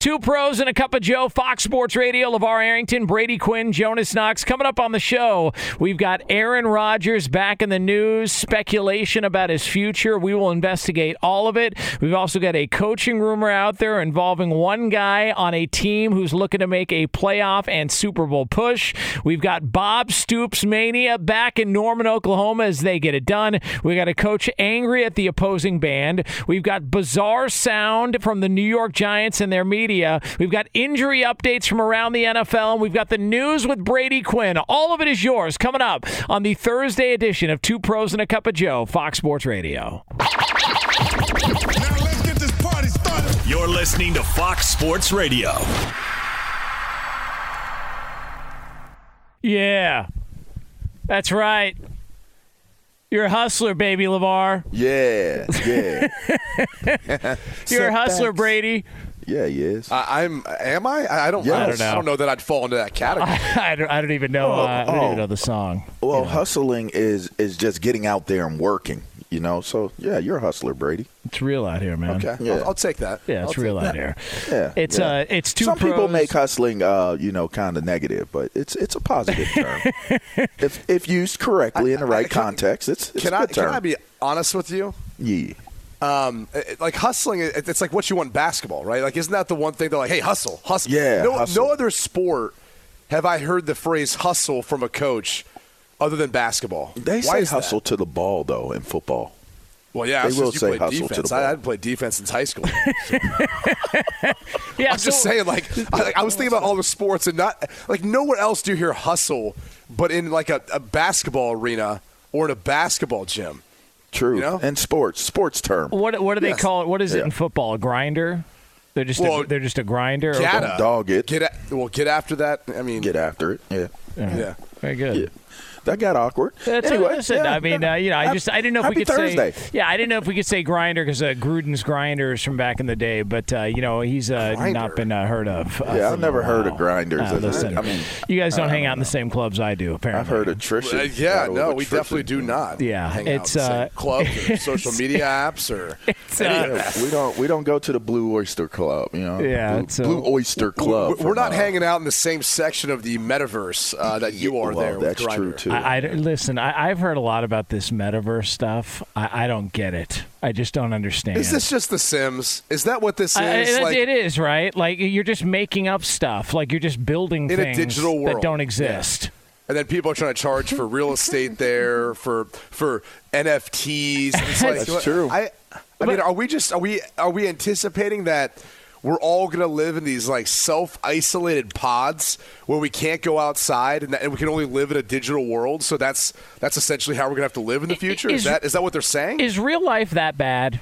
Two pros and a cup of Joe, Fox Sports Radio, LaVar Arrington, Brady Quinn, Jonas Knox. Coming up on the show, we've got Aaron Rodgers back in the news, speculation about his future. We will investigate all of it. We've also got a coaching rumor out there involving one guy on a team who's looking to make a playoff and Super Bowl push. We've got Bob Stoops Mania back in Norman, Oklahoma as they get it done. We got a coach angry at the opposing band. We've got bizarre sound from the New York Giants and their media media. We've got injury updates from around the NFL, and we've got the news with Brady Quinn. All of it is yours coming up on the Thursday edition of Two Pros and a Cup of Joe, Fox Sports Radio. Let's get this party started. You're listening to Fox Sports Radio. Yeah, that's right. You're a hustler, baby LaVar. Yeah, yeah. You're a hustler, Brady. Yeah, he is. I, am Am I? I don't. Yes. I, I don't don't know. I don't know that I'd fall into that category. I don't, I don't even know. Uh, I don't oh. even know the song. well, hustling is is just getting out there and working. You know, so yeah, you're a hustler, Brady. It's real out here, man. okay, Yeah. I'll, I'll take that. Yeah, I'll it's take real that. out here. Yeah, It's yeah. uh, it's two Some pros. people make hustling, uh, you know, kind of negative, but it's it's a positive term. if if used correctly in the I- right can- context, it's, it's Can a I? good term. Can I be honest with you? yeah. Um, like hustling, it's like what you want in basketball, right? Like, isn't that the one thing they're like, hey, hustle, hustle? Yeah, No, hustle. no other sport have I heard the phrase hustle from a coach other than basketball. They Why say is that? hustle to the ball though in football. Well, yeah, They will say you played hustle to the defense. ball. I, I hadn't played defense since high school. Yeah, I'm just saying, like, I, I was thinking about all the sports and not like nowhere else do you hear hustle, but in like a, a basketball arena or in a basketball gym. True. You know? And sports, sports term. What what do they Yes. call it? What is it in football? A grinder? They're just Well, a, they're just a grinder. or- Gotta dog it. Get a, well, get after that. I mean, Get after it. Yeah. yeah. Very good. Yeah. That got awkward. That's anyway, listen, yeah, I mean, yeah. uh, you know, I just I didn't know if Happy we could Thursday. say yeah, I didn't know if we could say grinder because uh, Gruden's grinders from back in the day, but uh, you know he's uh, not been uh, heard of. Uh, Yeah, I've never heard of grinders. Uh, listen, I mean, you guys don't I hang don't out in the same clubs I do. Apparently, I've heard of Trisha. Uh, yeah, no, we Trisha. definitely do not. Yeah, hang it's, out in the same uh, clubs or social media apps or. It's, uh, Yeah, we don't we don't go to the Blue Oyster Club, you know. Yeah, Blue, it's, uh, Blue Oyster Club. We're, we're not hanging out in the same section of the metaverse uh, that you are there. That's true too. I, I listen. I, I've heard a lot about this metaverse stuff. I, I don't get it. I just don't understand. Is this just The Sims? Is that what this is? I- it- like, it is right. Like you're just making up stuff. Like you're just building In a things digital that don't Yeah. exist. and then people are trying to charge for real estate there for for NFTs. It's like, That's true. I, I mean, are we just are we are we anticipating that we're all going to live in these like self isolated pods where we can't go outside and, that, and we can only live in a digital world? So that's that's essentially how we're going to have to live in the future. Is, Is- that is that what they're saying? Is real life that bad?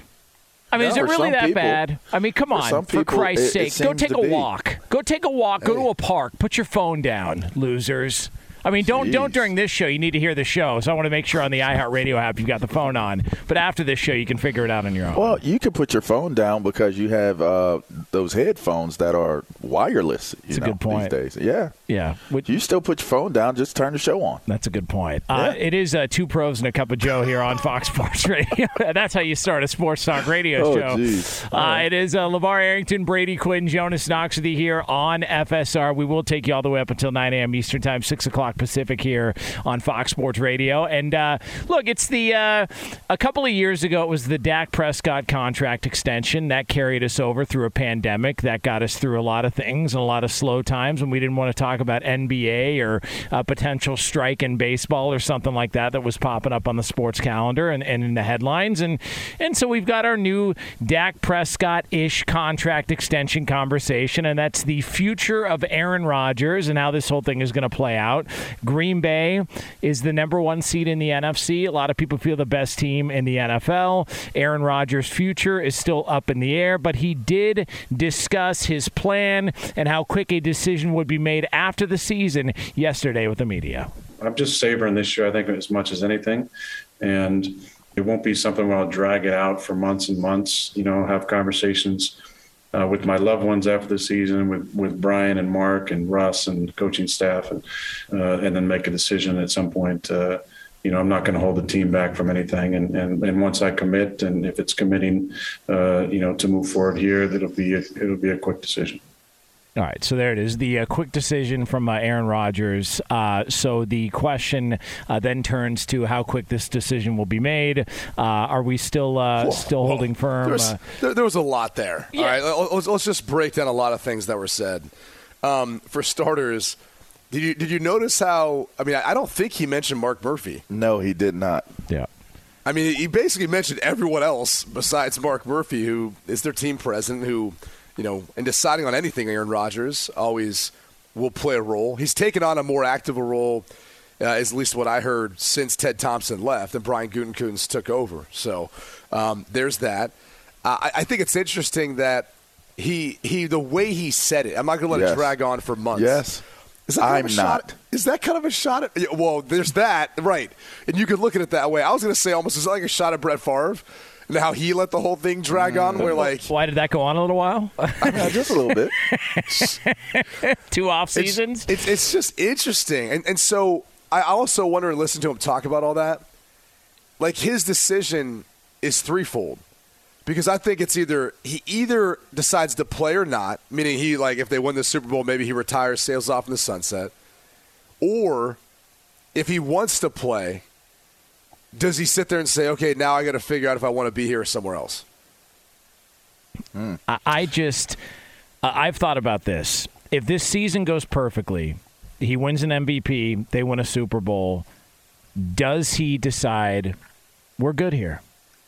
I mean, No, is it really that people- bad? I mean, come on, for people, Christ's it- it sake, go take a be. walk. Go take a walk. Go to a park. Put your phone down, losers. I mean, don't don't during this show. You need to hear the show, so I want to make sure on the iHeartRadio app you've got the phone on. But after this show, you can figure it out on your own. well, you can put your phone down because you have uh, those headphones that are wireless. You That's a good point. These days, yeah. yeah, Would- You still put your phone down. Just turn the show on. That's a good point. Uh, it is uh, two pros and a cup of Joe here on Fox Sports Radio. That's how you start a sports talk radio Oh, show. jeez. Uh, it is uh, LaVar Arrington, Brady Quinn, Jonas Knox with you here on FSR. We will take you all the way up until 9 a.m. Eastern Time, 6 o'clock Pacific here on Fox Sports Radio. And uh, look, it's the uh, a couple of years ago, it was the Dak Prescott contract extension that carried us over through a pandemic. That got us through a lot of things and a lot of slow times when we didn't want to talk about NBA or a potential strike in baseball or something like that that was popping up on the sports calendar and, and in the headlines. And and so we've got our new Dak Prescott ish contract extension conversation, and that's the future of Aaron Rodgers and how this whole thing is going to play out. Green Bay is the number one seed in the NFC. A lot of people feel the best team in the NFL. Aaron Rodgers' future is still up in the air, but he did discuss his plan and how quick a decision would be made after the season yesterday with the media. I'm just savoring this year, I think, as much as anything. And it won't be something where I'll drag it out for months and months, you know, have conversations uh, with my loved ones after the season, with, with Brian and Mark and Russ and coaching staff, and, uh, and then make a decision at some point uh, you know, I'm not going to hold the team back from anything. And, and, and once I commit, and if it's committing, uh, you know, to move forward here, it'll be a, it'll be a quick decision. All right, so there it is, the uh, quick decision from uh, Aaron Rodgers. Uh, so the question uh, then turns to how quick this decision will be made. Uh, are we still uh, whoa, still whoa. holding firm? There, there, was a lot there. Yeah. All right, let's, let's, just break down a lot of things that were said. Um, for starters, did you did you notice how? I mean, I don't think he mentioned Mark Murphy. No, he did not. Yeah. I mean, he basically mentioned everyone else besides Mark Murphy, who is their team president, who, you know, in deciding on anything, Aaron Rodgers always will play a role. He's taken on a more active a role, uh, is at least what I heard, since Ted Thompson left and Brian Gutekunst took over. So um, there's that. Uh, I, I, think it's interesting that he he the way he said it. I'm not going to let yes. it drag on for months. Yes is that I'm not. Is that kind of a shot at? Well, there's that, right? And you could look at it that way. I was going to say almost it's like a shot at Brett Favre and how he let the whole thing drag on. Mm. We're like, why did that go on a little while? I mean, just a little bit. Two off seasons. It's, it's, it's just interesting, and and so I also wonder and listen to him talk about all that. Like his decision is threefold because I think it's either he either decides to play or not, meaning he like if they win the Super Bowl, maybe he retires, sails off in the sunset, or if he wants to play, does he sit there and say, okay, now I got to figure out if I want to be here or somewhere else? Mm. I just, I've thought about this. If this season goes perfectly, he wins an MVP, they win a Super Bowl. Does he decide we're good here?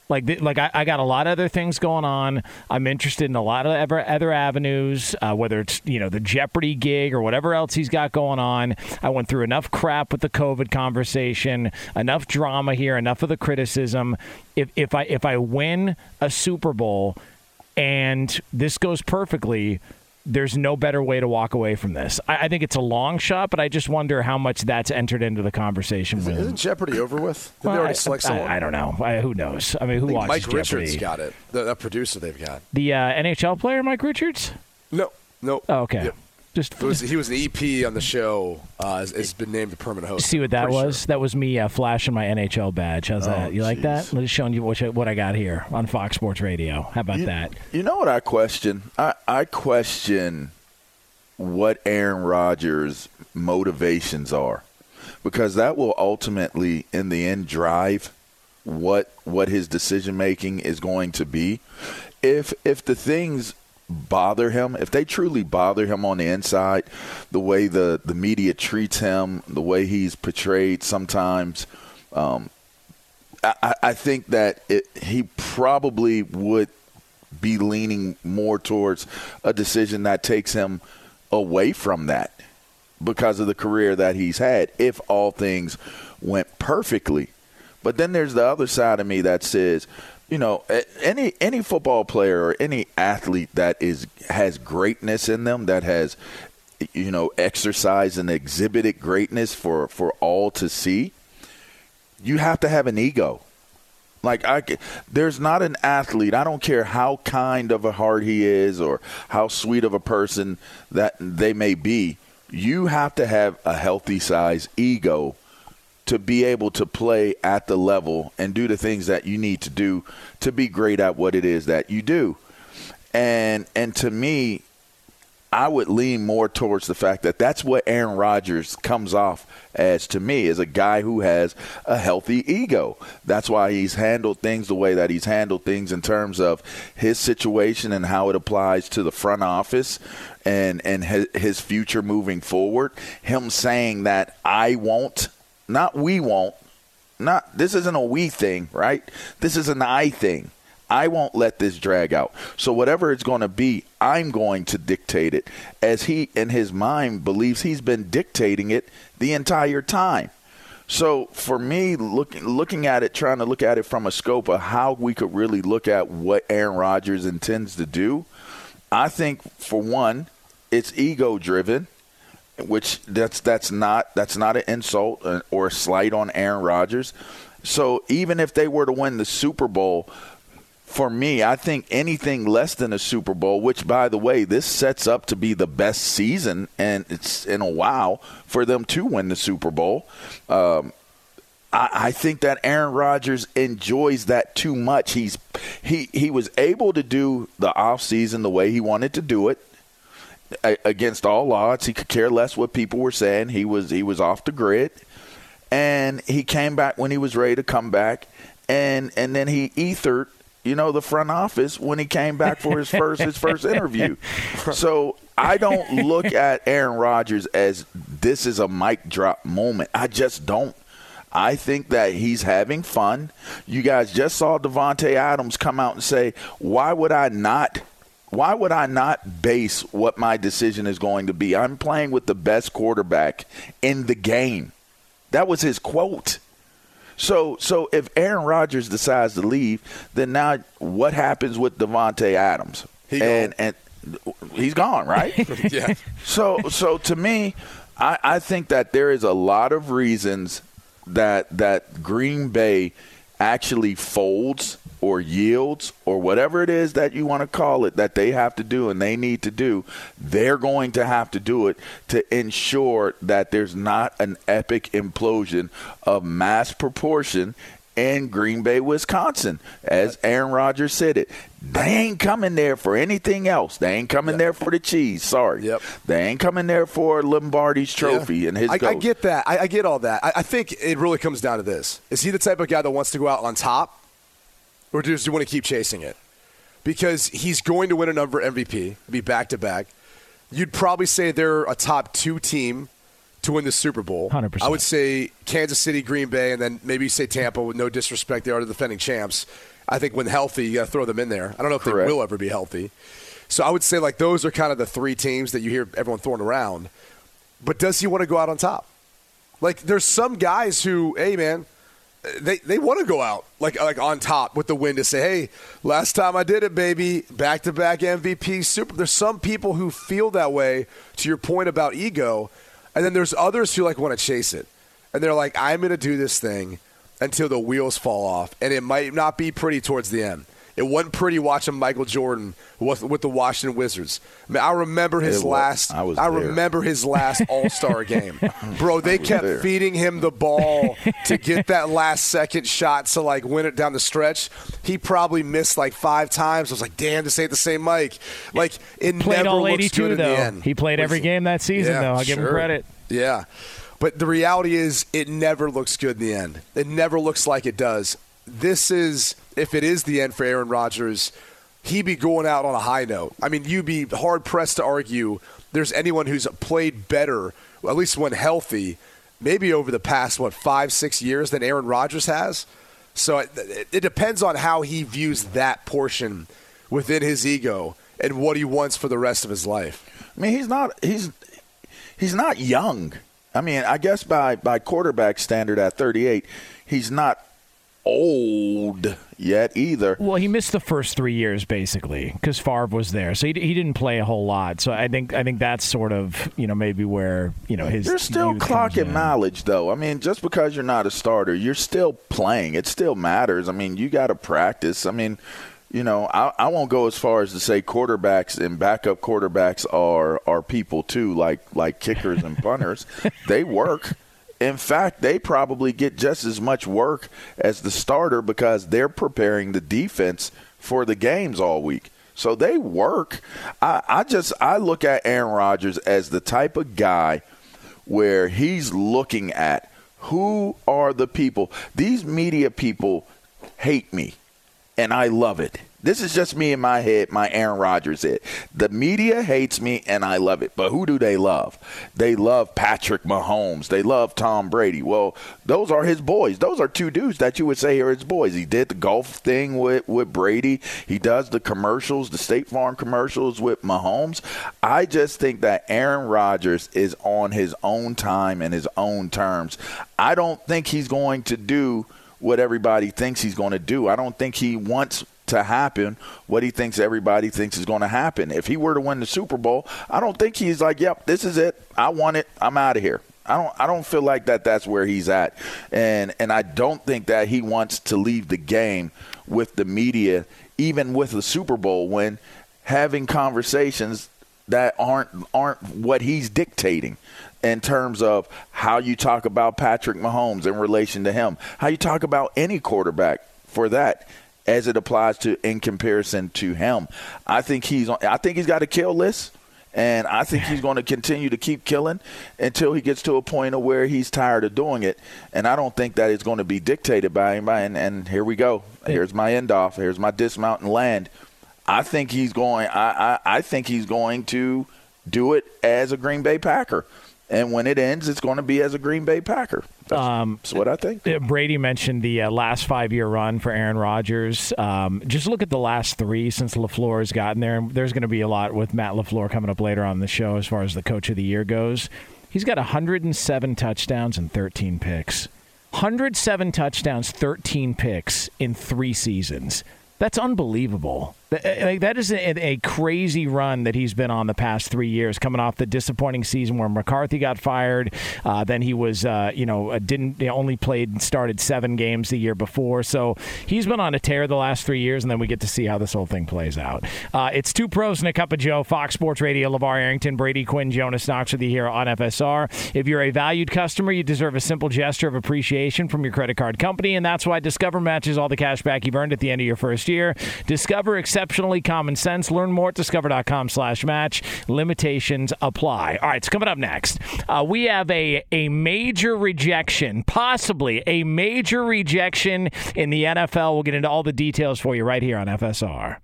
Like, like I, I, got a lot of other things going on. I'm interested in a lot of other, other avenues, uh, whether it's you know the Jeopardy gig or whatever else he's got going on. I went through enough crap with the COVID conversation, enough drama here, enough of the criticism. If if I if I win a Super Bowl and this goes perfectly, there's no better way to walk away from this. I, I, think it's a long shot, but I just wonder how much that's entered into the conversation. Isn't, isn't Jeopardy over with? Did well, they already I, select someone? I, I don't know. who knows? I mean, who watches Mike Jeopardy? Richards got it. The, the producer they've got. The uh, NHL player, Mike Richards? No, no. Oh, okay. Yep. Just was, he was an EP on the show. Uh, has, has been named a permanent host. See what that was? Sure. That was me uh, flashing my NHL badge. How's oh, that? You geez. like that? I'm just showing you what, what I got here on Fox Sports Radio. How about you, that? You know what I question? I, I question what Aaron Rodgers' motivations are, because that will ultimately, in the end, drive what what his decision making is going to be. If if the things bother him, if they truly bother him on the inside, the way the the media treats him, the way he's portrayed sometimes. Um, I, I think that it, he probably would be leaning more towards a decision that takes him away from that because of the career that he's had if all things went perfectly. But then there's the other side of me that says, you know, any any football player or any athlete that is has greatness in them that has you know exercised and exhibited greatness for for all to see, you have to have an ego. Like I, there's not an athlete. I don't care how kind of a heart he is or how sweet of a person that they may be. You have to have a healthy size ego to be able to play at the level and do the things that you need to do to be great at what it is that you do. And and to me, I would lean more towards the fact that that's what Aaron Rodgers comes off as to me, as a guy who has a healthy ego. That's why he's handled things the way that he's handled things in terms of his situation and how it applies to the front office and and his future moving forward. Him saying that I won't, not we won't, not this isn't a we thing, right? This is an I thing. I won't let this drag out. So whatever it's going to be, I'm going to dictate it as he in his mind believes he's been dictating it the entire time. So for me, looking looking at it, trying to look at it from a scope of how we could really look at what Aaron Rodgers intends to do, I think for one, it's ego driven, which that's that's not that's not an insult or a slight on Aaron Rodgers. So even if they were to win the Super Bowl, for me, I think anything less than a Super Bowl, which by the way, this sets up to be the best season and it's in a while for them to win the Super Bowl. Um, I, I think that Aaron Rodgers enjoys that too much. He's he he was able to do the offseason the way he wanted to do it against all odds. He could care less what people were saying. He was he was off the grid, and he came back when he was ready to come back, and and then he ethered you know the front office when he came back for his first his first interview. So I don't look at Aaron Rodgers as this is a mic drop moment. I just don't. I think that he's having fun. You guys just saw Davante Adams come out and say, "Why would I not why would I not base what my decision is going to be? I'm playing with the best quarterback in the game." That was his quote. So, so if Aaron Rodgers decides to leave, then now what happens with Davante Adams? He and and he's gone, right? yeah. So, so to me, I, I think that there is a lot of reasons that that Green Bay actually folds or yields or whatever it is that you want to call it that they have to do and they need to do, they're going to have to do it to ensure that there's not an epic implosion of mass proportion in Green Bay, Wisconsin. As Aaron Rodgers said it, they ain't coming there for anything else. They ain't coming yep. there for the cheese. Sorry. Yep. They ain't coming there for Lombardi's trophy yeah. and his I, I, get that. I, I, get all that. I, I think it really comes down to this. Is he the type of guy that wants to go out on top or does he want to keep chasing it? Because he's going to win a number MVP, be back to back. You'd probably say they're a top two team to win the Super Bowl. 100%. I would say Kansas City, Green Bay, and then maybe say Tampa with no disrespect. They are the defending champs. I think when healthy, you got to throw them in there. I don't know if Correct. they will ever be healthy. So I would say like those are kind of the three teams that you hear everyone throwing around. But does he want to go out on top? Like there's some guys who, hey man, they they want to go out like like on top with the win to say, hey, last time I did it, baby, back to back MVP super. There's some people who feel that way. To your point about ego, and then there's others who like want to chase it, and they're like, I'm going to do this thing until the wheels fall off, and it might not be pretty towards the end. It wasn't pretty watching Michael Jordan with, with the Washington Wizards. I, mean, I remember his last. I, I remember his last All Star game, bro. They kept there. feeding him the ball to get that last second shot to like win it down the stretch. He probably missed like five times. I was like, damn, to say the same Mike. Like it played never all looks 82 good though. in the end. He played every game that season yeah, though. I'll sure. give him credit. Yeah. But the reality is, it never looks good in the end. It never looks like it does. This is, if it is the end for Aaron Rodgers, he'd be going out on a high note. I mean, you'd be hard pressed to argue there's anyone who's played better, at least when healthy, maybe over the past, what, five, six years than Aaron Rodgers has. So it, it depends on how he views that portion within his ego and what he wants for the rest of his life. I mean, he's not he's he's not young. I mean, I guess by by quarterback standard at 38, he's not old yet either. Well, he missed the first three years basically because Favre was there, so he, he didn't play a whole lot. So I think I think that's sort of you know maybe where you know his. You're still clocking mileage though. I mean, just because you're not a starter, you're still playing. It still matters. I mean, you got to practice. I mean. You know, I, I won't go as far as to say quarterbacks and backup quarterbacks are are people too, like like kickers and punters. they work in fact, they probably get just as much work as the starter because they're preparing the defense for the games all week. So they work. I, I just I look at Aaron Rodgers as the type of guy where he's looking at who are the people. These media people hate me, and I love it. This is just me in my head, my Aaron Rodgers head. The media hates me and I love it. But who do they love? They love Patrick Mahomes. They love Tom Brady. Well, those are his boys. Those are two dudes that you would say are his boys. He did the golf thing with, with Brady. He does the commercials, the State Farm commercials with Mahomes. I just think that Aaron Rodgers is on his own time and his own terms. I don't think he's going to do what everybody thinks he's going to do. I don't think he wants to happen what he thinks everybody thinks is going to happen. If he were to win the Super Bowl, I don't think he's like, "Yep, this is it. I want it. I'm out of here." I don't I don't feel like that that's where he's at. And and I don't think that he wants to leave the game with the media even with the Super Bowl when having conversations that aren't aren't what he's dictating in terms of how you talk about Patrick Mahomes in relation to him, how you talk about any quarterback for that as it applies to in comparison to him. I think he's on I think he's got a kill list. And I think he's going to continue to keep killing until he gets to a point of where he's tired of doing it. And I don't think that is going to be dictated by anybody. And, and here we go. Here's my end off. Here's my dismount and land. I think he's going. I, I, I think he's going to do it as a Green Bay Packer. And when it ends, it's going to be as a Green Bay Packer. That's, um, that's what I think. Uh, Brady mentioned the uh, last five year run for Aaron Rodgers. Um, just look at the last three since LaFleur has gotten there. And there's going to be a lot with Matt LaFleur coming up later on the show as far as the coach of the year goes. He's got 107 touchdowns and 13 picks. 107 touchdowns, 13 picks in three seasons. That's unbelievable. Uh, that is a, a, crazy run that he's been on the past three years, coming off the disappointing season where McCarthy got fired. Uh, then he was, uh, you know, uh, didn't only played and started seven games the year before. So he's been on a tear the last three years, and then we get to see how this whole thing plays out. Uh, it's two pros and a cup of Joe. Fox Sports Radio, LaVar Arrington, Brady Quinn, Jonas Knox with you here on FSR. If you're a valued customer, you deserve a simple gesture of appreciation from your credit card company, and that's why Discover matches all the cash back you've earned at the end of your first year. Discover exceptionally common sense. Learn more at discover.com slash match. Limitations apply. All right, so coming up next, uh, we have a, a major rejection, possibly a major rejection in the NFL. We'll get into all the details for you right here on FSR.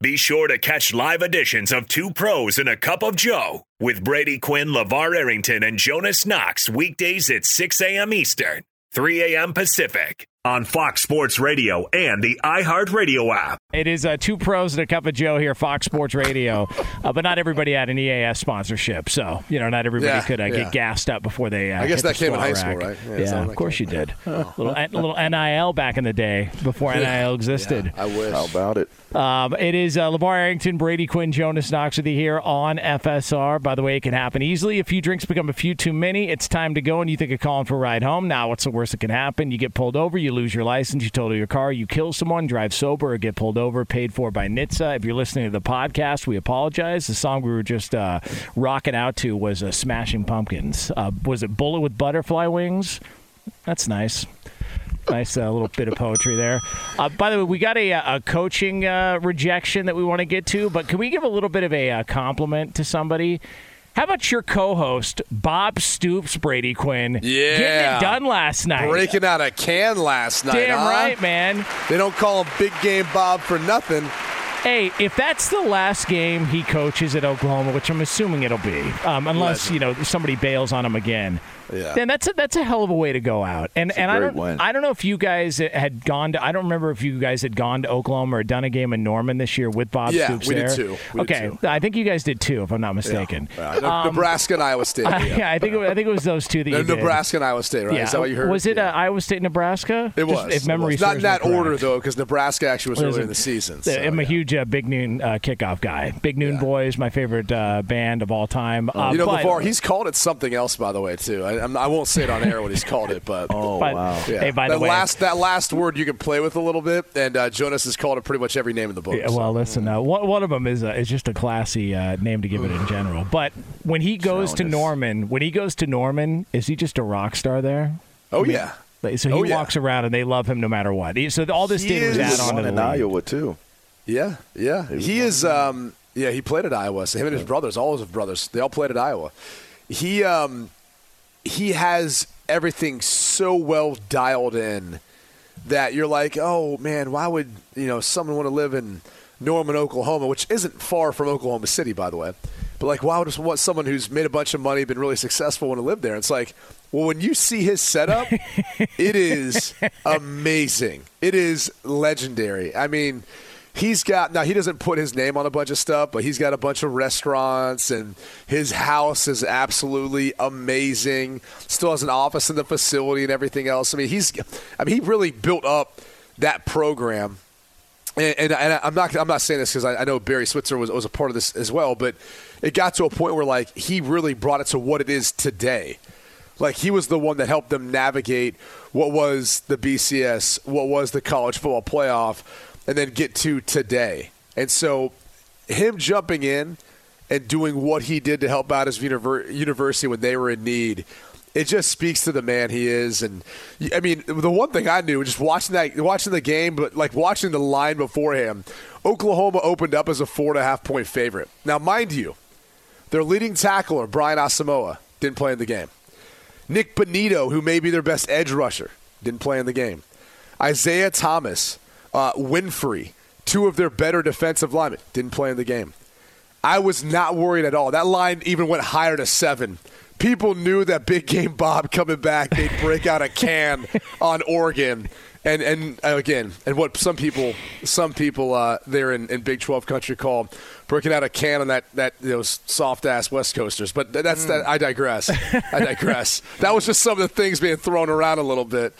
Be sure to catch live editions of Two Pros and a Cup of Joe with Brady Quinn, LaVar Arrington, and Jonas Knox weekdays at 6 a.m. Eastern, 3 a.m. Pacific on Fox Sports Radio and the iHeartRadio app. It is uh, two pros and a cup of Joe here, Fox Sports Radio. uh, but not everybody had an EAS sponsorship, so you know not everybody yeah, could uh, yeah. get gassed up before they. Uh, I guess that came in high rack. school, right? Yeah, yeah of course you did. Oh. little, little NIL back in the day before NIL existed. I wish. How about it? Um, it is uh, LaVar Arrington, Brady Quinn, Jonas Knox with you here on FSR. By the way, it can happen easily. A few drinks become a few too many. It's time to go, and you think of calling for a ride home. Now, what's the worst that can happen? You get pulled over, you lose your license, you total your car, you kill someone, drive sober, or get pulled over, paid for by NHTSA. If you're listening to the podcast, we apologize. The song we were just uh, rocking out to was uh, Smashing Pumpkins. Uh, was it Bullet with Butterfly Wings? That's nice. Nice uh, little bit of poetry there. Uh, by the way, we got a, a coaching uh, rejection that we want to get to, but can we give a little bit of a, a uh, compliment to somebody? How about your co-host Bob Stoops, Brady Quinn? Yeah, getting it done last night, breaking out a can last night. Damn huh? right, man. They don't call him Big Game Bob for nothing. Hey, if that's the last game he coaches at Oklahoma, which I'm assuming it'll be, um, unless you know somebody bails on him again, yeah. then that's a, that's a hell of a way to go out. And it's and I don't win. I don't know if you guys had gone to I don't remember if you guys had gone to Oklahoma or done a game in Norman this year with Bob yeah, Stoops we there. Did too. We okay, did too. I think you guys did too, if I'm not mistaken. Yeah. Um, Nebraska and Iowa State. Yeah, yeah I think it, I think it was those two that you did. Nebraska and Iowa State, right? Yeah. Is that what you heard? Was it yeah. uh, Iowa State, Nebraska? It was. Just, if memory not in that order though, because Nebraska actually was earlier in the season. So, I'm a huge uh, Big Noon uh, kickoff guy. Big Noon Boys, my favorite uh, band of all time. Uh, you know, LaVar, he's called it something else, by the way, too. I, I won't say it on air what he's called it, but oh but, wow. Yeah. Hey, by that the way, last that last word you can play with a little bit, and uh, Jonas has called it pretty much every name in the book. Yeah, well, listen, uh, one, one of them is uh, is just a classy uh, name to give it in general. But when he goes Jonas. to Norman, when he goes to Norman, is he just a rock star there? Oh I mean, yeah. So he oh, yeah. walks around and they love him no matter what. He, so all this He did was is- add on to the in league. Iowa too. Yeah, yeah. He is. Um, yeah, he played at Iowa. So him and his brothers, all his brothers, they all played at Iowa. He um, he has everything so well dialed in that you're like, oh man, why would you know someone want to live in Norman, Oklahoma, which isn't far from Oklahoma City, by the way. But like, why would want someone who's made a bunch of money, been really successful, want to live there? It's like, well, when you see his setup, it is amazing. It is legendary. I mean, he's got now he doesn't put his name on a bunch of stuff, but he's got a bunch of restaurants and his house is absolutely amazing. Still has an office in the facility and everything else. I mean, he's I mean, he really built up that program. And, and, and I'm not I'm not saying this because I, I know Barry Switzer was, was a part of this as well, but it got to a point where like he really brought it to what it is today. Like he was the one that helped them navigate what was the BCS, what was the college football playoff, and then get to today. And so him jumping in and doing what he did to help out his university when they were in need it just speaks to the man he is. And I mean, the one thing I knew just watching that, watching the game, but like watching the line before him, Oklahoma opened up as a four and a half point favorite. Now, mind you, their leading tackler Brian Asamoah didn't play in the game. Nick Bonitto, who may be their best edge rusher, didn't play in the game. Isaiah Thomas, uh, Winfrey, two of their better defensive linemen, didn't play in the game. I was not worried at all. That line even went higher to seven people knew that big game Bob coming back, they'd break out a can on Oregon. And and again, and what some people some people uh, there in, in Big Twelve country call breaking out a can on that that those soft ass West Coasters. But that's mm. that. I digress. I digress. that was just some of the things being thrown around a little bit.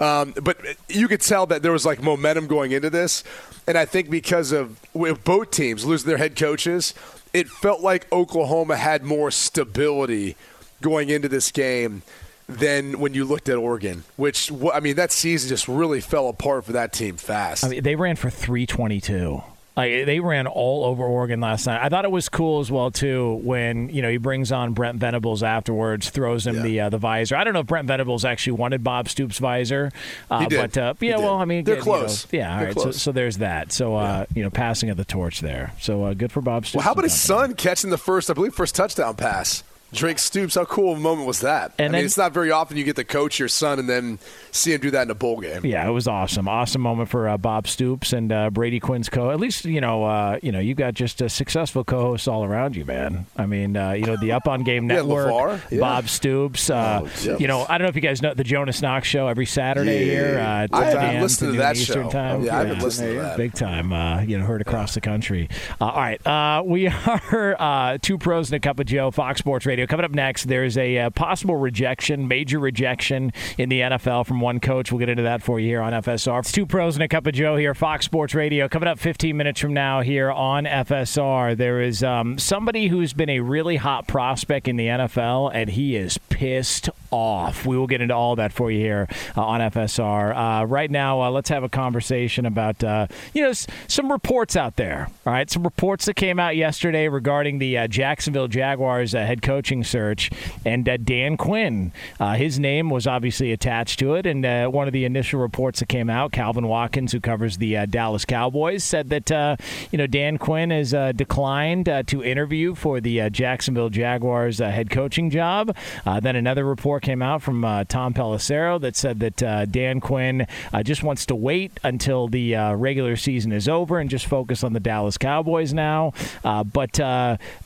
Um, but you could tell that there was like momentum going into this, and I think because of both teams losing their head coaches, it felt like Oklahoma had more stability going into this game than when you looked at Oregon, which I mean that season just really fell apart for that team fast. I mean, they ran for 322. Like they ran all over Oregon last night. I thought it was cool as well too when you know he brings on Brent Venables afterwards, throws him yeah. the uh, the visor. I don't know if Brent Venables actually wanted Bob Stoops' visor, uh, he did. but uh, yeah, well, I mean, they're close. You know, yeah, all right. So, so, there's that. So uh, yeah. you know, passing of the torch there. So uh, good for Bob Stoops. Well, how about his son catching the first, I believe, first touchdown pass? Drake Stoops, how cool of a moment was that? And I then, mean, it's not very often you get to coach your son and then see him do that in a bowl game. Yeah, it was awesome. Awesome moment for uh, Bob Stoops and uh, Brady Quinn's co. At least you know, uh, you know, you got just a successful co-hosts all around you, man. I mean, uh, you know, the Up on Game Network, yeah, yeah. Bob Stoops. Uh, oh, you know, I don't know if you guys know the Jonas Knox show every Saturday yeah. here. Uh, I haven't listened to that Eastern show. Time. Yeah, I haven't listened to that. Big time. you know, heard across the country. all right, we are two pros and a cup of Joe. Fox Sports Radio coming up next. There's a uh, possible rejection, major rejection in the NFL from one coach. We'll get into that for you here on FSR. It's two pros and a cup of Joe here, Fox Sports Radio. Coming up 15 minutes from now here on FSR, there is um, somebody who's been a really hot prospect in the NFL, and he is pissed off. We will get into all that for you here uh, on FSR. Uh, right now, uh, let's have a conversation about uh, you know s- some reports out there. All right, some reports that came out yesterday regarding the uh, Jacksonville Jaguars uh, head coaching search, and uh, Dan Quinn. Uh, his name was obviously attached to it, and one of the initial reports that came out, Calvin Watkins, who covers the Dallas Cowboys, said that you know Dan Quinn has declined to interview for the Jacksonville Jaguars head coaching job. then another report came out from uh, Tom Pelissero that said that uh, Dan Quinn uh, just wants to wait until the uh, regular season is over and just focus on the Dallas Cowboys now. Uh, but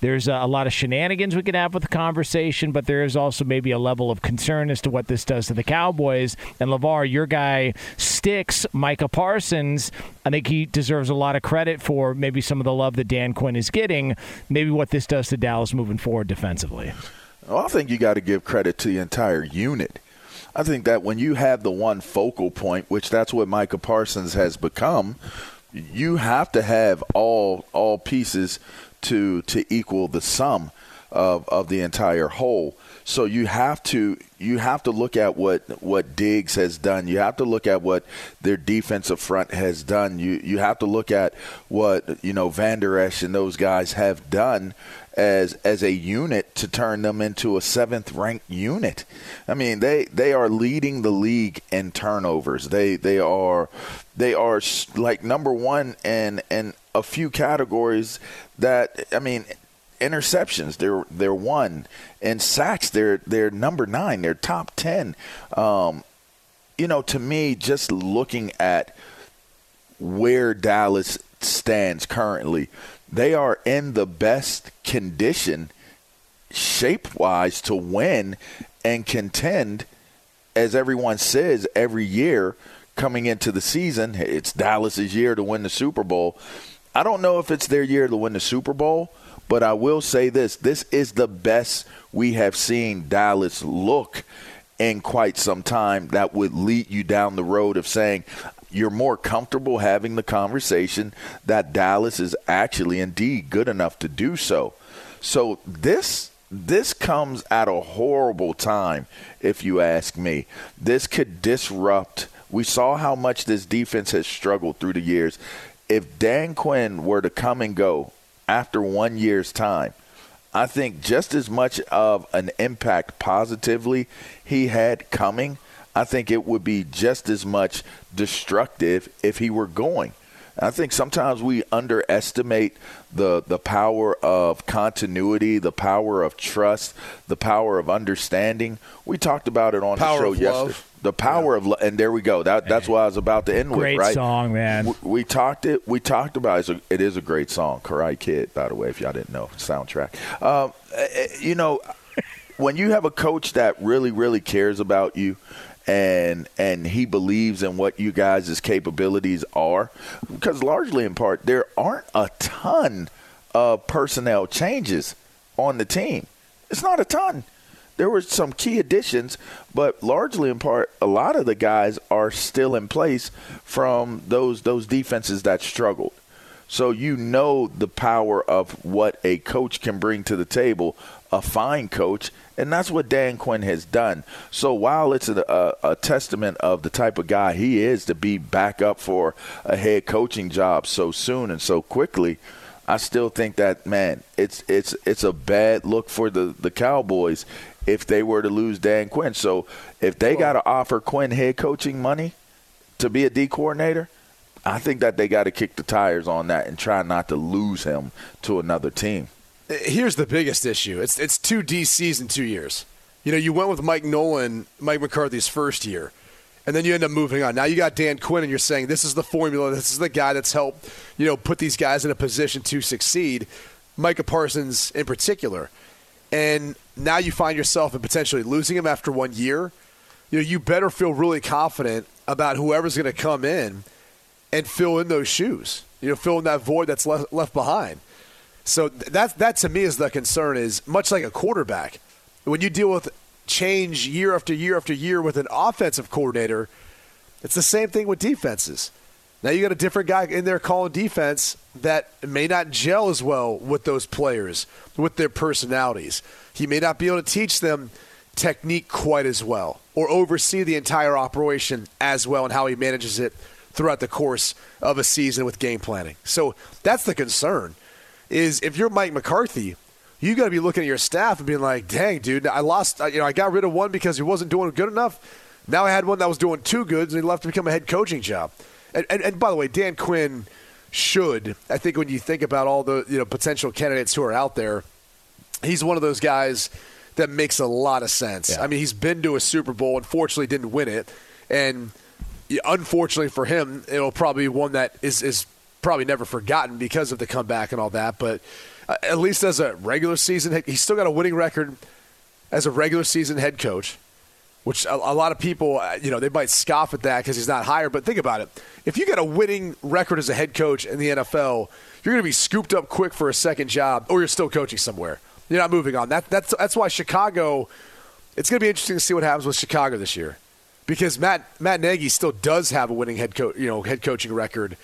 there's a lot of shenanigans we could have with the conversation, but there is also maybe a level of concern as to what this does to the Cowboys. And LaVar, your guy sticks Micah Parsons. I think he deserves a lot of credit for maybe some of the love that Dan Quinn is getting. Maybe what this does to Dallas moving forward defensively. Well, I think you got to give credit to the entire unit. I think that when you have the one focal point, which that's what Micah Parsons has become, you have to have all all pieces to to equal the sum of of the entire whole. So you have to you have to look at what what Diggs has done. You have to look at what their defensive front has done. You you have to look at what you know Vander Esch and those guys have done as as a unit to turn them into a seventh ranked unit. I mean, they they are leading the league in turnovers. They they are they are like number one in in a few categories that I mean interceptions they're they're one and sacks they're they're number nine they're top ten um, you know to me just looking at where Dallas stands currently they are in the best condition shape wise to win and contend as everyone says every year coming into the season. It's Dallas's year to win the Super Bowl. I don't know if it's their year to win the Super Bowl but I will say this. This is the best we have seen Dallas look in quite some time. That would lead you down the road of saying you're more comfortable having the conversation that Dallas is actually indeed good enough to do so. So this this comes at a horrible time if you ask me. This could disrupt we saw how much this defense has struggled through the years. If Dan Quinn were to come and go after one year's time, I think just as much of an impact positively he had coming, I think it would be just as much destructive if he were going. I think sometimes we underestimate the the power of continuity, the power of trust, the power of understanding. We talked about it on power the show yesterday. Love. The power yeah. of love, and there we go. That that's what I was about to end great with. Right? song, man. We, we, talked it. We talked about it. It is a great song, Karate Kid. By the way, if y'all didn't know, soundtrack. Um, eh, eh, you know, when you have a coach that really, really cares about you and and he believes in what you guys' capabilities are because largely in part there aren't a ton of personnel changes on the team. It's not a ton. There were some key additions but largely in part a lot of the guys are still in place from those those defenses that struggled. So you know the power of what a coach can bring to the table a fine coach, and that's what Dan Quinn has done. So while it's a, a, a, testament of the type of guy he is to be back up for a head coaching job so soon and so quickly, I still think that man, it's it's it's a bad look for the the Cowboys if they were to lose Dan Quinn. So if they got to offer Quinn head coaching money to be a D coordinator. I think that they got to kick the tires on that and try not to lose him to another team. Here's the biggest issue. It's it's two DCs in two years. You know, you went with Mike Nolan, Mike McCarthy's first year, and then you end up moving on. Now you got Dan Quinn, and you're saying this is the formula. This is the guy that's helped you know put these guys in a position to succeed. Micah Parsons in particular, and now you find yourself in potentially losing him after one year. You know, you better feel really confident about whoever's going to come in and fill in those shoes. You know, fill in that void that's left left behind. So that that to me is the concern. Is much like a quarterback, when you deal with change year after year after year with an offensive coordinator, it's the same thing with defenses. Now you got a different guy in there calling defense that may not gel as well with those players, with their personalities. He may not be able to teach them technique quite as well or oversee the entire operation as well and how he manages it throughout the course of a season with game planning. So that's the concern is if you're Mike McCarthy, you got to be looking at your staff and being like, "Dang, dude, I lost. You know, I got rid of one because he wasn't doing good enough. Now I had one that was doing too good, and he left to become a head coaching job." And, and, and by the way, Dan Quinn should. I think when you think about all the you know potential candidates who are out there, he's one of those guys that makes a lot of sense. Yeah. I mean, he's been to a Super Bowl. Unfortunately, didn't win it, and unfortunately for him, it'll probably be one that is is probably never forgotten because of the comeback and all that. But uh, at least as a regular season, he's still got a winning record as a regular season head coach. Which a, a lot of people, uh, you know, they might scoff at that because he's not higher. But think about it: if you got a winning record as a head coach in the NFL, you're going to be scooped up quick for a second job, or you're still coaching somewhere. You're not moving on. That, that's that's why Chicago. It's going to be interesting to see what happens with Chicago this year, because Matt Matt Nagy still does have a winning head coach, you know, head coaching record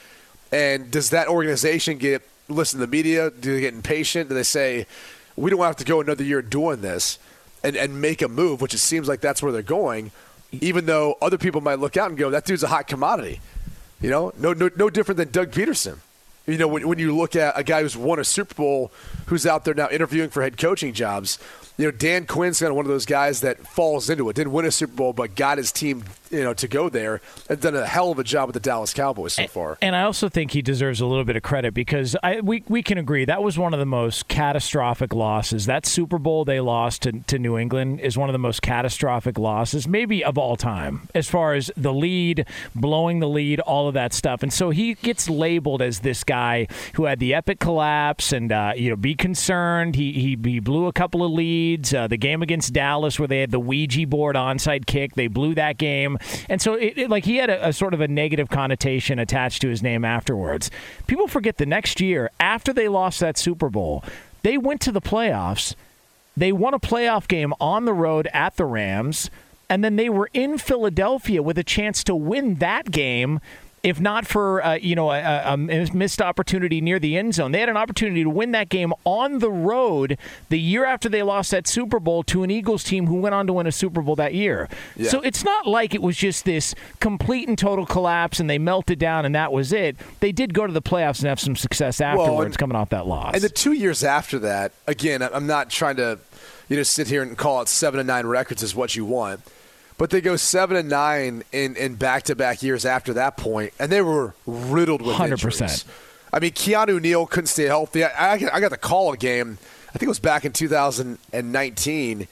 and does that organization get listen to the media? Do they get impatient? Do they say, we don't have to go another year doing this and, and make a move, which it seems like that's where they're going, even though other people might look out and go, that dude's a hot commodity. You know, no, no, no different than Doug Pederson. You know, when, when you look at a guy who's won a Super Bowl, who's out there now interviewing for head coaching jobs, you know, Dan Quinn's kind of one of those guys that falls into it. Didn't win a Super Bowl, but got his team, you know, to go there and done a hell of a job with the Dallas Cowboys so far. And I also think he deserves a little bit of credit because I, we we can agree that was one of the most catastrophic losses. That Super Bowl they lost to, to New England is one of the most catastrophic losses, maybe of all time, as far as the lead, blowing the lead, all of that stuff. And so he gets labeled as this guy who had the epic collapse and uh, you know be concerned. He he, he blew a couple of leads uh, the game against Dallas where they had the Ouija board onside kick, they blew that game, and so it, it, like he had a, a sort of a negative connotation attached to his name afterwards. People forget the next year after they lost that Super Bowl, they went to the playoffs. They won a playoff game on the road at the Rams, and then they were in Philadelphia with a chance to win that game if not for uh, you know a, a missed opportunity near the end zone. They had an opportunity to win that game on the road the year after they lost that Super Bowl to an Eagles team who went on to win a Super Bowl that year. Yeah. So it's not like it was just this complete and total collapse and they melted down and that was it. They did go to the playoffs and have some success afterwards well, and, coming off that loss. And the two years after that, again, I'm not trying to you know sit here and call it seven and nine records is what you want. But they go seven and nine in in back to back years after that point, and they were riddled with 100%. injuries. I mean, Keanu Neal couldn't stay healthy. I, I, I got the call a game. I think it was back in 2019.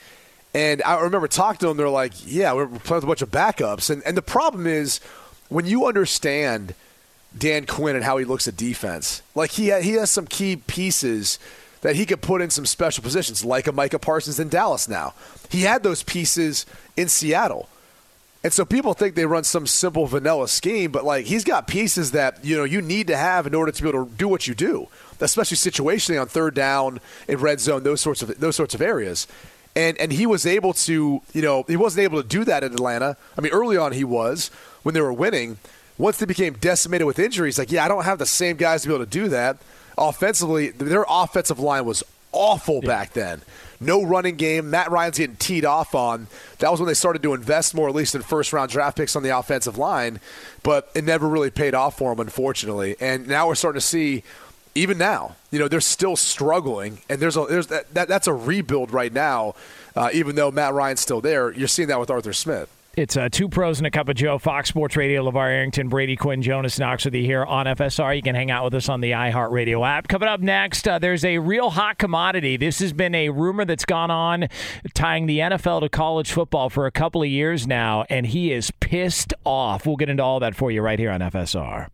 And I remember talking to them. They're like, "Yeah, we're playing with a bunch of backups." And and the problem is when you understand Dan Quinn and how he looks at defense, like he ha- he has some key pieces that he could put in some special positions, like a Micah Parsons in Dallas now. He had those pieces in Seattle. And so people think they run some simple vanilla scheme, but like he's got pieces that you know you need to have in order to be able to do what you do, especially situationally on third down in red zone, those sorts of those sorts of areas. And and he was able to, you know, he wasn't able to do that in Atlanta. I mean, early on he was when they were winning. Once they became decimated with injuries, like yeah, I don't have the same guys to be able to do that offensively, their offensive line was awful yeah. back then. No running game. Matt Ryan's getting teed off on. That was when they started to invest more, at least in first round draft picks on the offensive line. But it never really paid off for them, unfortunately. And now we're starting to see, even now, you know, they're still struggling. And there's a there's that, that that's a rebuild right now. Uh, even though Matt Ryan's still there, you're seeing that with Arthur Smith. It's uh, two pros and a cup of Joe. Fox Sports Radio, LaVar Arrington, Brady Quinn, Jonas Knox with you here on FSR. You can hang out with us on the iHeartRadio app. Coming up next, uh, there's a real hot commodity. This has been a rumor that's gone on tying the NFL to college football for a couple of years now, and he is pissed off. We'll get into all that for you right here on FSR.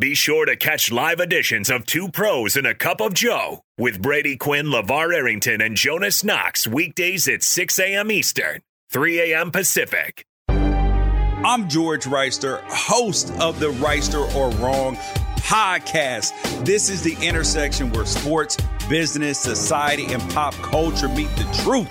Be sure to catch live editions of Two Pros and a Cup of Joe with Brady Quinn, LaVar Arrington, and Jonas Knox weekdays at 6 a.m. Eastern 3 a.m. Pacific. I'm George Reister, host of the Reister or Wrong podcast. This is the intersection where sports, business, society, and pop culture meet the truth.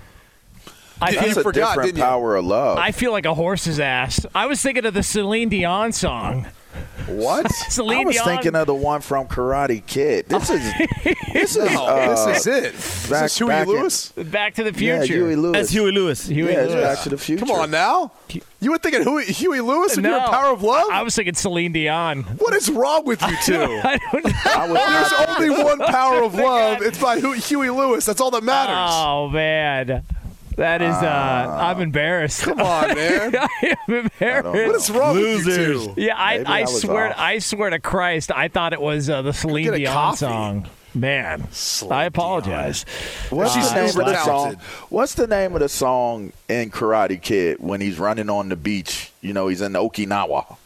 I That's a forgot, different power of love. I feel like a horse's ass. I was thinking of the Celine Dion song. What? Celine Dion. I was Dion. thinking of the one from Karate Kid. This is this is uh, this is it. Back, this is Huey Lewis. In, back to the Future. Yeah, Huey Lewis. That's Huey Lewis. Huey yeah, Lewis. Back to the Future. Come on now. You were thinking Huey, Huey Lewis and no, your Power of Love? I was thinking Celine Dion. What is wrong with you two? I don't, I don't know. There's only one Power of Love. It's by Huey Lewis. That's all that matters. Oh man. That is, uh, uh, I'm embarrassed. Come on, man. I am embarrassed. What is wrong Losers. with you two? Yeah, I, I, I swear, off. I swear to Christ, I thought it was uh, the Celine Dion coffee. song. Man, Celine I apologize. What's the name of the song? What's the name of the song in Karate Kid when he's running on the beach? You know, he's in Okinawa.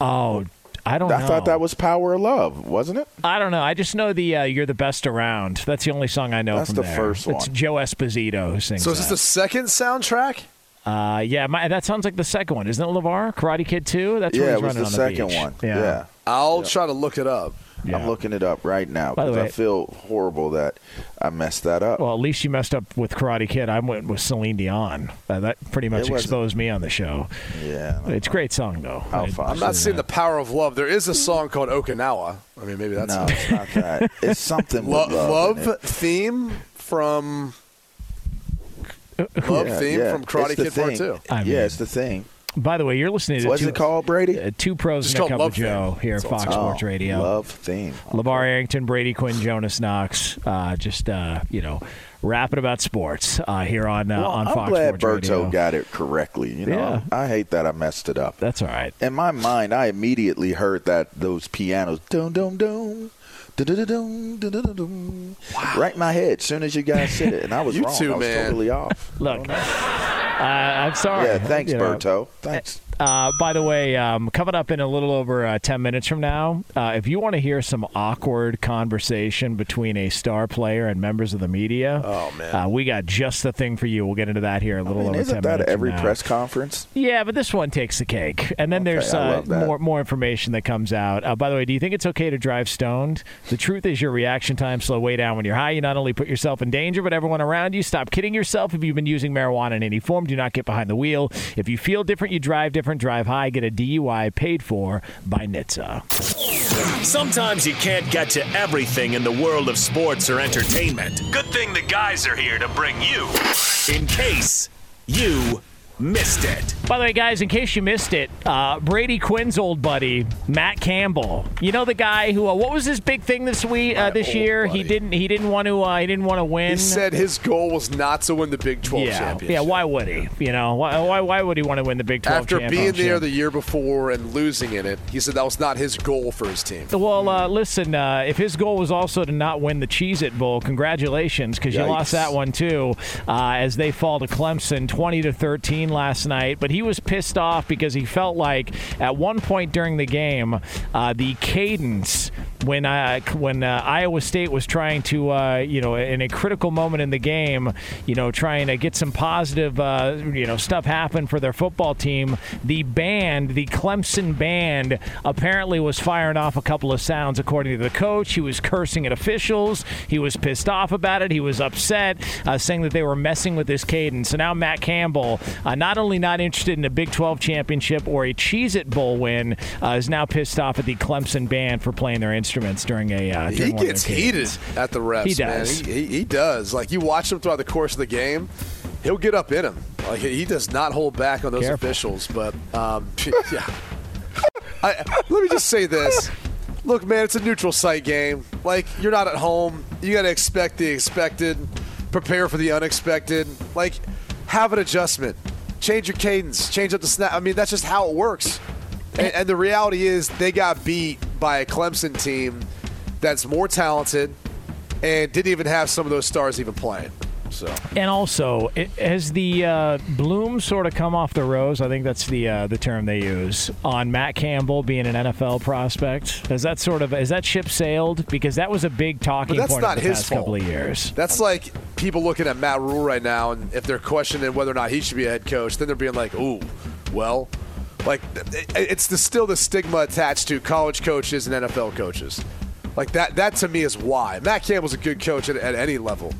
Oh, I don't. I know. thought that was "Power of Love," wasn't it? I don't know. I just know the uh, "You're the Best Around." That's the only song I know. That's from the there. first one. It's Joe Esposito who sings. So is this the second soundtrack? Uh, yeah, my, that sounds like the second one, isn't it, LaVar? Karate Kid Two. That's yeah, where he's running the on the second beach. one. Yeah, yeah. I'll yeah. try to look it up. Yeah. I'm looking it up right now because I feel horrible that I messed that up. Well, at least you messed up with Karate Kid. I went with Celine Dion. Uh, that pretty much exposed me on the show. Yeah, it's a great song though. I, am not seeing the power of love. There is a song called Okinawa. I mean, maybe that's no, it's not that. It's something Lo- love, love theme from. Love yeah, theme yeah. from Karate Kid Part Two. I mean, yeah, it's the thing. By the way, you're listening to what's two, it called, Brady? Uh, two pros and a cup of Joe here at Fox Sports oh, Radio. Love theme. Okay. LaVar Arrington, Brady Quinn, Jonas Knox. Uh, just uh, you know, rapping about sports uh, here on uh, well, on I'm Fox glad Sports Berto got it correctly. You know, yeah. I hate that I messed it up. That's all right. In my mind, I immediately heard that those pianos, dum dum dum. Wow. Right in my head as soon as you guys said it, and I was you wrong. Too, I was man. totally off. Look, I'm sorry. Yeah, thanks, you Berto. Thanks. Uh, by the way, um, coming up in a little over uh, 10 minutes from now, uh, if you want to hear some awkward conversation between a star player and members of the media, Oh, man. uh, we got just the thing for you. We'll get into that here a little I mean, over 10 isn't that minutes. every press conference? Yeah, but this one takes the cake, and then Okay, there's uh, more more information that comes out. Uh, by the way, do you think it's okay to drive stoned? The truth is, your reaction time slow way down when you're high. You not only put yourself in danger, but everyone around you. Stop kidding yourself. If you've been using marijuana in any form, do not get behind the wheel. If you feel different, you drive different. Drive high. Get a DUI paid for by NHTSA. Sometimes you can't get to everything in the world of sports or entertainment. Good thing the guys are here to bring you in case you missed it. By the way, guys, in case you missed it, uh, Brady Quinn's old buddy Matt Campbell. You know the guy who? Uh, what was his big thing this week? Uh, this year, he didn't. He didn't want to. Uh, he didn't want to win. He said his goal was not to win the Big 12 yeah, championship. yeah. Why would he? You know, why, why, why would he want to win the Big Twelve After being there the year before and losing in it, he said that was not his goal for his team. Well, uh, listen, uh, if his goal was also to not win the Cheez It Bowl, congratulations, because you lost that one too, uh, as they fall to Clemson 20 to 13 last night. But he was pissed off because he felt like at one point during the game, uh, the cadence when uh, when uh, Iowa State was trying to, uh, you know, in a critical moment in the game, you know, trying to get some positive, uh, you know, stuff happen for their football team. The band, the Clemson band, apparently was firing off a couple of sounds. According to the coach, he was cursing at officials. He was pissed off about it. He was upset, uh, saying that they were messing with his cadence. So now Matt Campbell, uh, not only not interested in a Big 12 championship or a Cheez It Bowl win, is now pissed off at the Clemson band for playing their instruments during a. Uh, He during of gets heated at the refs, He does. man. He, he, he does. Like you watch him throughout the course of the game, he'll get up in him. Like he he does not hold back on those Careful. officials. But um, yeah, I, let me just say this. Look, man, it's a neutral site game. Like you're not at home. You got to expect the expected, prepare for the unexpected. Like have an adjustment, change your cadence, change up the snap. I mean, that's just how it works. And, and the reality is, they got beat by a Clemson team that's more talented and didn't even have some of those stars even playing. So And also, it, has the uh, bloom sort of come off the rose? I think that's the uh, the term they use on Matt Campbell being an NFL prospect. Has that sort of has that ship sailed? Because that was a big talking point not the his past fault. couple of years. that's like people looking at Matt Rhule right now, and if they're questioning whether or not he should be a head coach, then they're being like, "Ooh, well." Like it's the, still the stigma attached to college coaches and NFL coaches. Like that. That to me is why Matt Campbell's a good coach at, at any level.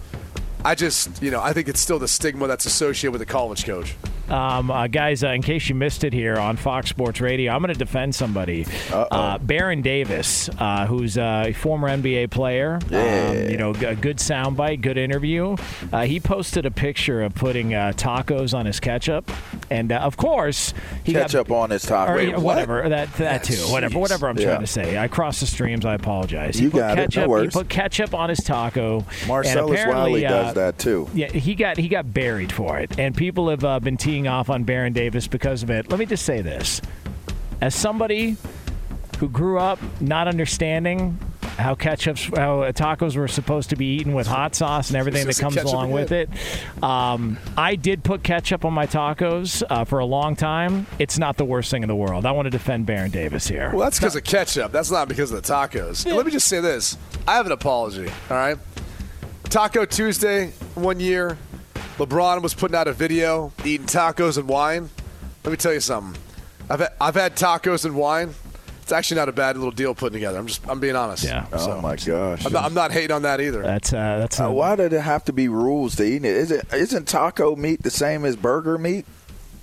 I just, you know, I think it's still the stigma that's associated with a college coach. Um, uh, guys, uh, in case you missed it here on Fox Sports Radio, I'm going to defend somebody. Uh, Baron Davis, uh, who's a former NBA player. Um, you know, a good soundbite, good interview. Uh, he posted a picture of putting uh, tacos on his ketchup, and uh, of course, he got- Ketchup on his taco. Wait, yeah, what? whatever that that too. Whatever, whatever I'm Yeah. trying to say. I crossed the streams. I apologize. He You put got it. No ketchup. he put ketchup on his taco. Marcellus apparently, Wiley does that too. yeah, he got he got buried for it, and people have uh, been teeing off on Baron Davis because of it. Let me just say this: as somebody who grew up not understanding how ketchups, how tacos were supposed to be eaten with hot sauce and everything that comes along with it, um, I did put ketchup on my tacos uh, for a long time. It's not the worst thing in the world. I want to defend Baron Davis here. Well, that's because of ketchup. That's not because of the tacos. And let me just say this: I have an apology. All right, Taco Tuesday one year, LeBron was putting out a video eating tacos and wine. Let me tell you something. I've had, I've had tacos and wine. It's actually not a bad little deal putting together. I'm just I'm being honest. Yeah. Oh So, my gosh. I'm not, I'm not hating on that either. That's uh, that's Uh, not- why did it have to be rules to eat it? Is it isn't taco meat the same as burger meat?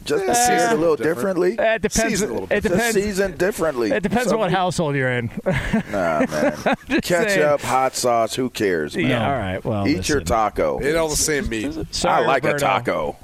Just Yeah, seared a little different. differently. Uh, It depends. Season a little It bit. Just depends. seasoned differently. It depends on what people- household you're in. Nah, man. Ketchup, hot sauce. Who cares? Man? yeah. All right. Well, Eat your listen. taco. It all the same meat. Sorry, I like Roberto. a taco.